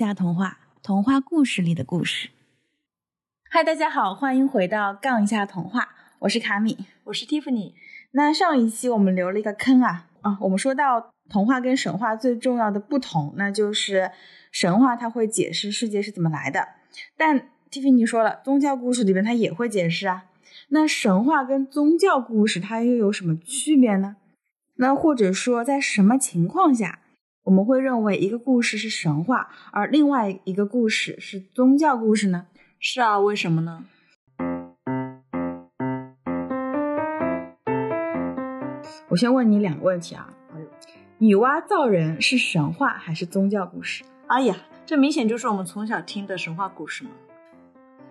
下童话，童话故事里的故事。嗨，大家好，欢迎回到杠一下童话，我是卡米，我是蒂芙尼。那上一期我们留了一个坑啊啊，我们说到童话跟神话最重要的不同，那就是神话它会解释世界是怎么来的，但蒂芙尼说了，宗教故事里面它也会解释啊。那神话跟宗教故事它又有什么区别呢？那或者说在什么情况下？我们会认为一个故事是神话，而另外一个故事是宗教故事呢？是啊，为什么呢？我先问你两个问题啊。女娲造人是神话还是宗教故事？哎呀，这明显就是我们从小听的神话故事嘛。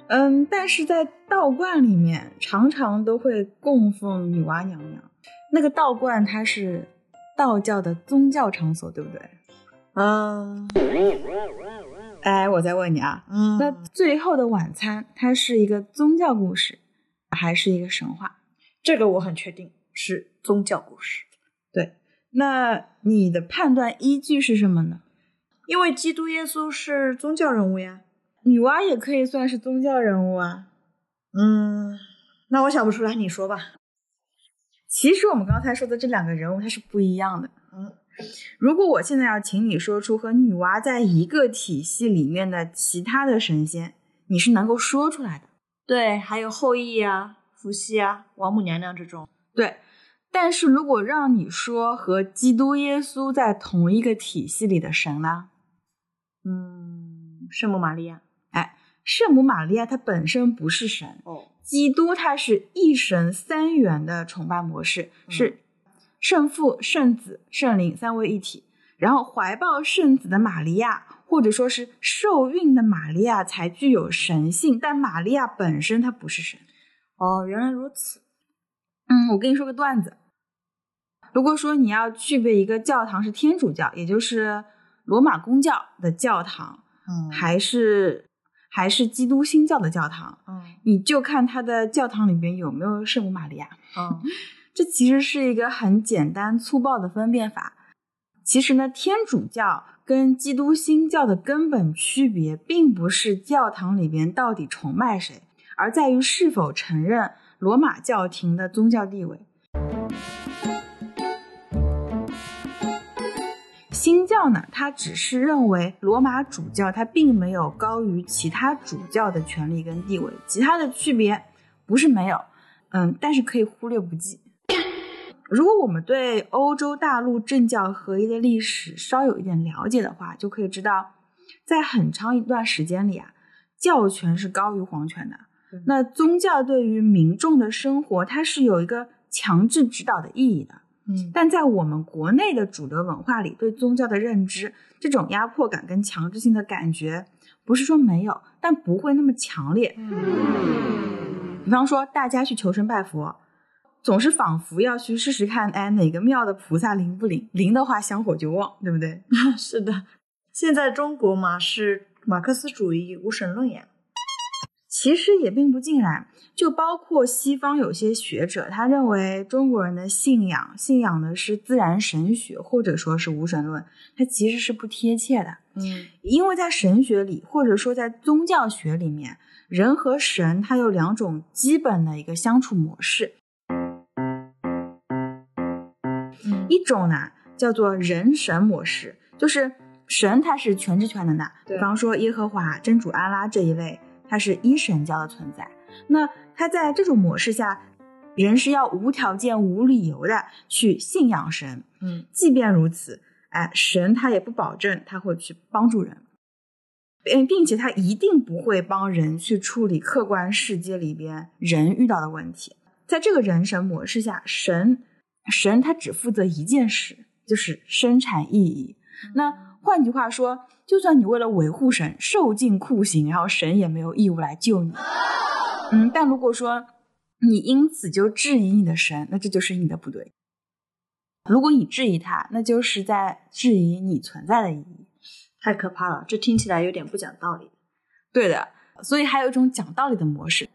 嗯，但是在道观里面常常都会供奉女娲娘娘，那个道观它是。道教的宗教场所，对不对？嗯。哎，我再问你啊，嗯，那最后的晚餐，它是一个宗教故事，还是一个神话？这个我很确定是宗教故事。对，那你的判断依据是什么呢？因为基督耶稣是宗教人物呀，女娲也可以算是宗教人物啊。嗯，那我想不出来，你说吧。其实我们刚才说的这两个人物，他是不一样的。嗯，如果我现在要请你说出和女娲在一个体系里面的其他的神仙，你是能够说出来的。对，还有后羿啊、伏羲啊、王母娘娘这种。对，但是如果让你说和基督耶稣在同一个体系里的神呢？嗯，圣母玛利亚。哎，圣母玛利亚她本身不是神哦。基督他是一神三元的崇拜模式，是圣父、圣子、圣灵三位一体，然后怀抱圣子的玛利亚，或者说是受孕的玛利亚才具有神性，但玛利亚本身她不是神。哦，原来如此。嗯，我跟你说个段子，如果说你要具备一个教堂是天主教，也就是罗马公教的教堂，嗯，还是。还是基督新教的教堂，嗯，你就看他的教堂里边有没有圣母玛利亚，嗯，这其实是一个很简单粗暴的分辨法。其实呢，天主教跟基督新教的根本区别，并不是教堂里边到底崇拜谁，而在于是否承认罗马教廷的宗教地位。新教呢，它只是认为罗马主教它并没有高于其他主教的权利跟地位，其他的区别不是没有，嗯，但是可以忽略不计。如果我们对欧洲大陆政教合一的历史稍有一点了解的话，就可以知道，在很长一段时间里啊，教权是高于皇权的。那宗教对于民众的生活，它是有一个强制指导的意义的。嗯，但在我们国内的主流文化里，对宗教的认知，这种压迫感跟强制性的感觉，不是说没有，但不会那么强烈。嗯，比方说，大家去求神拜佛，总是仿佛要去试试看，哎，哪个庙的菩萨灵不灵？灵的话，香火就旺，对不对？是的，现在中国嘛，是马克思主义无神论呀。其实也并不尽然，就包括西方有些学者，他认为中国人的信仰信仰的是自然神学，或者说是无神论，它其实是不贴切的。嗯，因为在神学里，或者说在宗教学里面，人和神它有两种基本的一个相处模式。一种呢叫做人神模式，就是神他是全知全能的，比方说耶和华、真主阿拉这一类。它是一神教的存在，那它在这种模式下，人是要无条件、无理由的去信仰神。嗯，即便如此，哎，神他也不保证他会去帮助人，并并且他一定不会帮人去处理客观世界里边人遇到的问题。在这个人神模式下，神神他只负责一件事，就是生产意义。那换句话说。就算你为了维护神受尽酷刑，然后神也没有义务来救你。嗯，但如果说你因此就质疑你的神，那这就是你的不对。如果你质疑他，那就是在质疑你存在的意义。太可怕了，这听起来有点不讲道理。对的，所以还有一种讲道理的模式，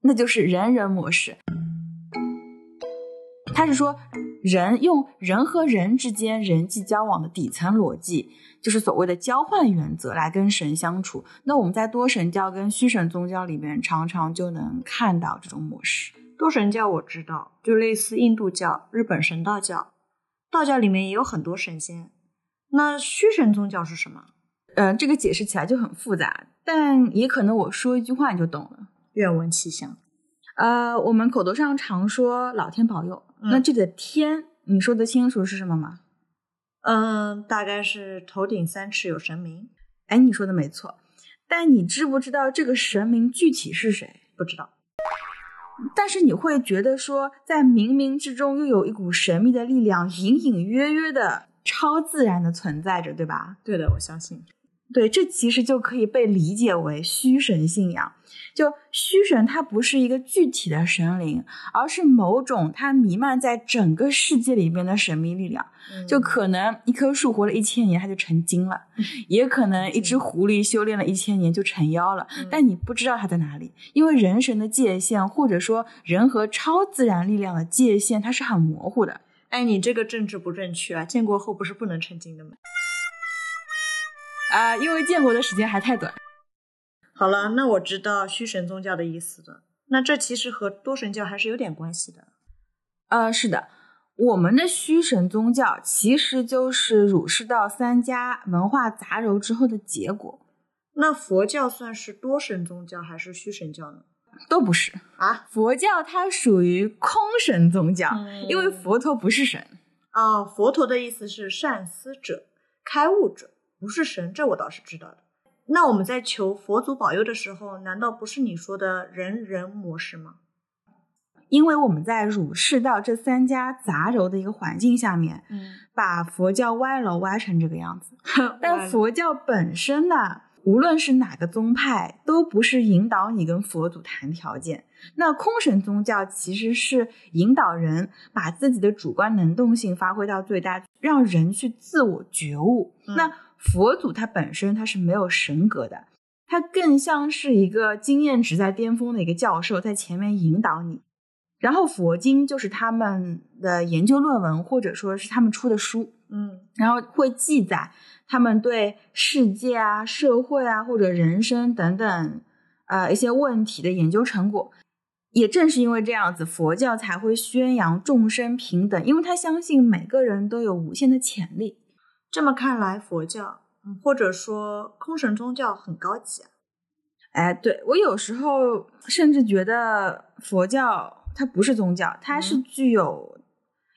那就是人人模式。他是说，人用人和人之间人际交往的底层逻辑，就是所谓的交换原则来跟神相处。那我们在多神教跟虚神宗教里面，常常就能看到这种模式。多神教我知道，就类似印度教、日本神道教，道教里面也有很多神仙。那虚神宗教是什么？嗯，这个解释起来就很复杂，但也可能我说一句话你就懂了。愿闻其详。呃，我们口头上常说老天保佑，那这个天，你说得清楚是什么吗？嗯，大概是头顶三尺有神明。哎，你说的没错，但你知不知道这个神明具体是谁？不知道。但是你会觉得说，在冥冥之中又有一股神秘的力量，隐隐约约的超自然的存在着，对吧？对的，我相信。对，这其实就可以被理解为虚神信仰。就虚神，它不是一个具体的神灵，而是某种它弥漫在整个世界里边的神秘力量。就可能一棵树活了一千年，它就成精了；也可能一只狐狸修炼了一千年就成妖了。但你不知道它在哪里，因为人神的界限，或者说人和超自然力量的界限，它是很模糊的。哎，你这个政治不正确啊！建国后不是不能成精的吗？啊，因为建国的时间还太短。好了，那我知道虚神宗教的意思了。那这其实和多神教还是有点关系的。呃，是的。我们的虚神宗教其实就是儒释道三家文化杂糅之后的结果。那佛教算是多神宗教还是虚神教呢？都不是啊，佛教它属于空神宗教，因为佛陀不是神。啊，佛陀的意思是善思者、开悟者，不是神，这我倒是知道的。那我们在求佛祖保佑的时候，难道不是你说的人人模式吗？因为我们在儒释道这三家杂糅的一个环境下面，嗯，把佛教歪了歪成这个样子。但佛教本身呢，无论是哪个宗派，都不是引导你跟佛祖谈条件。那空神宗教其实是引导人把自己的主观能动性发挥到最大，让人去自我觉悟。那佛祖他本身他是没有神格的，他更像是一个经验值在巅峰的一个教授，在前面引导你。然后佛经就是他们的研究论文，或者说是他们出的书，嗯，然后会记载他们对世界啊、社会啊或者人生等等，呃一些问题的研究成果。也正是因为这样子，佛教才会宣扬众生平等，因为他相信每个人都有无限的潜力。这么看来，佛教，或者说空神宗教很高级啊。哎，对我有时候甚至觉得佛教。它不是宗教，它是具有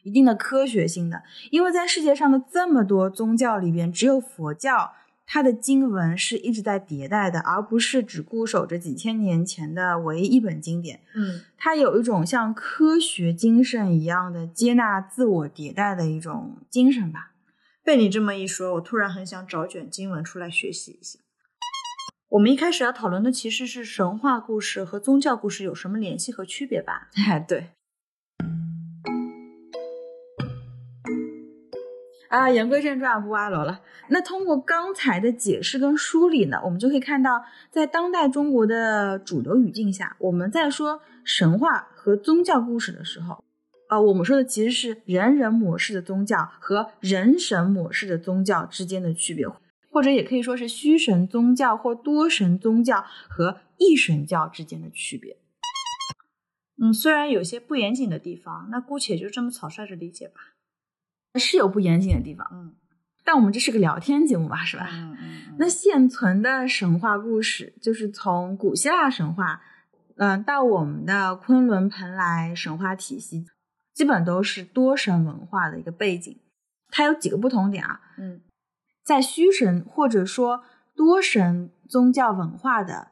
一定的科学性的。因为在世界上的这么多宗教里边，只有佛教它的经文是一直在迭代的，而不是只固守着几千年前的唯一一本经典。嗯，它有一种像科学精神一样的接纳自我迭代的一种精神吧。被你这么一说，我突然很想找卷经文出来学习一下。我们一开始要讨论的其实是神话故事和宗教故事有什么联系和区别吧？哎，对。啊，言归正传，不挖楼了。那通过刚才的解释跟梳理呢，我们就可以看到，在当代中国的主流语境下，我们在说神话和宗教故事的时候，呃，我们说的其实是人人模式的宗教和人神模式的宗教之间的区别。或者也可以说是虚神宗教或多神宗教和一神教之间的区别。嗯，虽然有些不严谨的地方，那姑且就这么草率着理解吧。是有不严谨的地方，嗯，但我们这是个聊天节目吧，是吧？嗯嗯。那现存的神话故事，就是从古希腊神话，嗯，到我们的昆仑蓬莱神话体系，基本都是多神文化的一个背景。它有几个不同点啊？嗯。在虚神或者说多神宗教文化的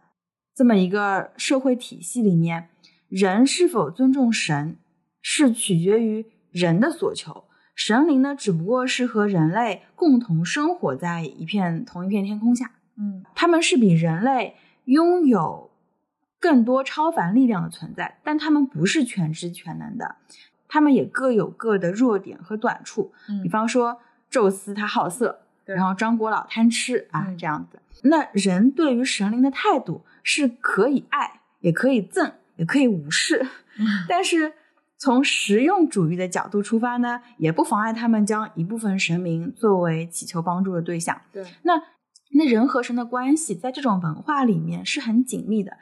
这么一个社会体系里面，人是否尊重神，是取决于人的所求。神灵呢，只不过是和人类共同生活在一片同一片天空下。嗯，他们是比人类拥有更多超凡力量的存在，但他们不是全知全能的，他们也各有各的弱点和短处。嗯，比方说宙斯他好色。然后张果老贪吃啊，这样子。那人对于神灵的态度是可以爱，也可以憎，也可以无视。但是从实用主义的角度出发呢，也不妨碍他们将一部分神明作为祈求帮助的对象。对，那那人和神的关系在这种文化里面是很紧密的，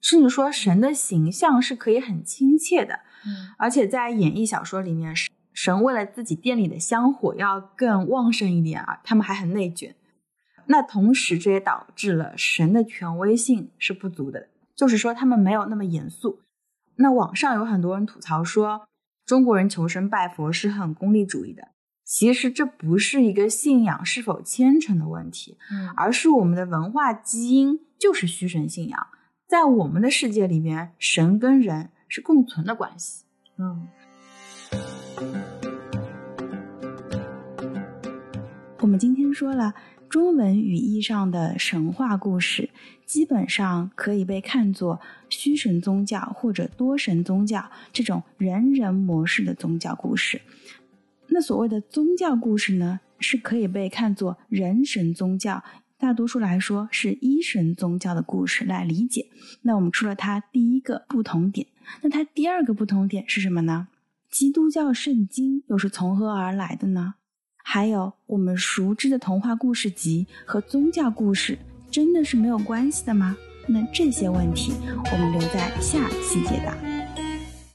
甚至说神的形象是可以很亲切的。嗯而且在演绎小说里面，神神为了自己店里的香火要更旺盛一点啊，他们还很内卷。那同时，这也导致了神的权威性是不足的，就是说他们没有那么严肃。那网上有很多人吐槽说，中国人求神拜佛是很功利主义的。其实这不是一个信仰是否虔诚的问题，嗯而是我们的文化基因就是虚神信仰，在我们的世界里面，神跟人是共存的关系。嗯我们今天说了，中文语义上的神话故事，基本上可以被看作虚神宗教或者多神宗教这种人人模式的宗教故事。那所谓的宗教故事呢，是可以被看作人神宗教，大多数来说是一神宗教的故事来理解。那我们说了它第一个不同点，那它第二个不同点是什么呢？基督教圣经又是从何而来的呢？还有我们熟知的童话故事集和宗教故事真的是没有关系的吗？那这些问题我们留在下期解答。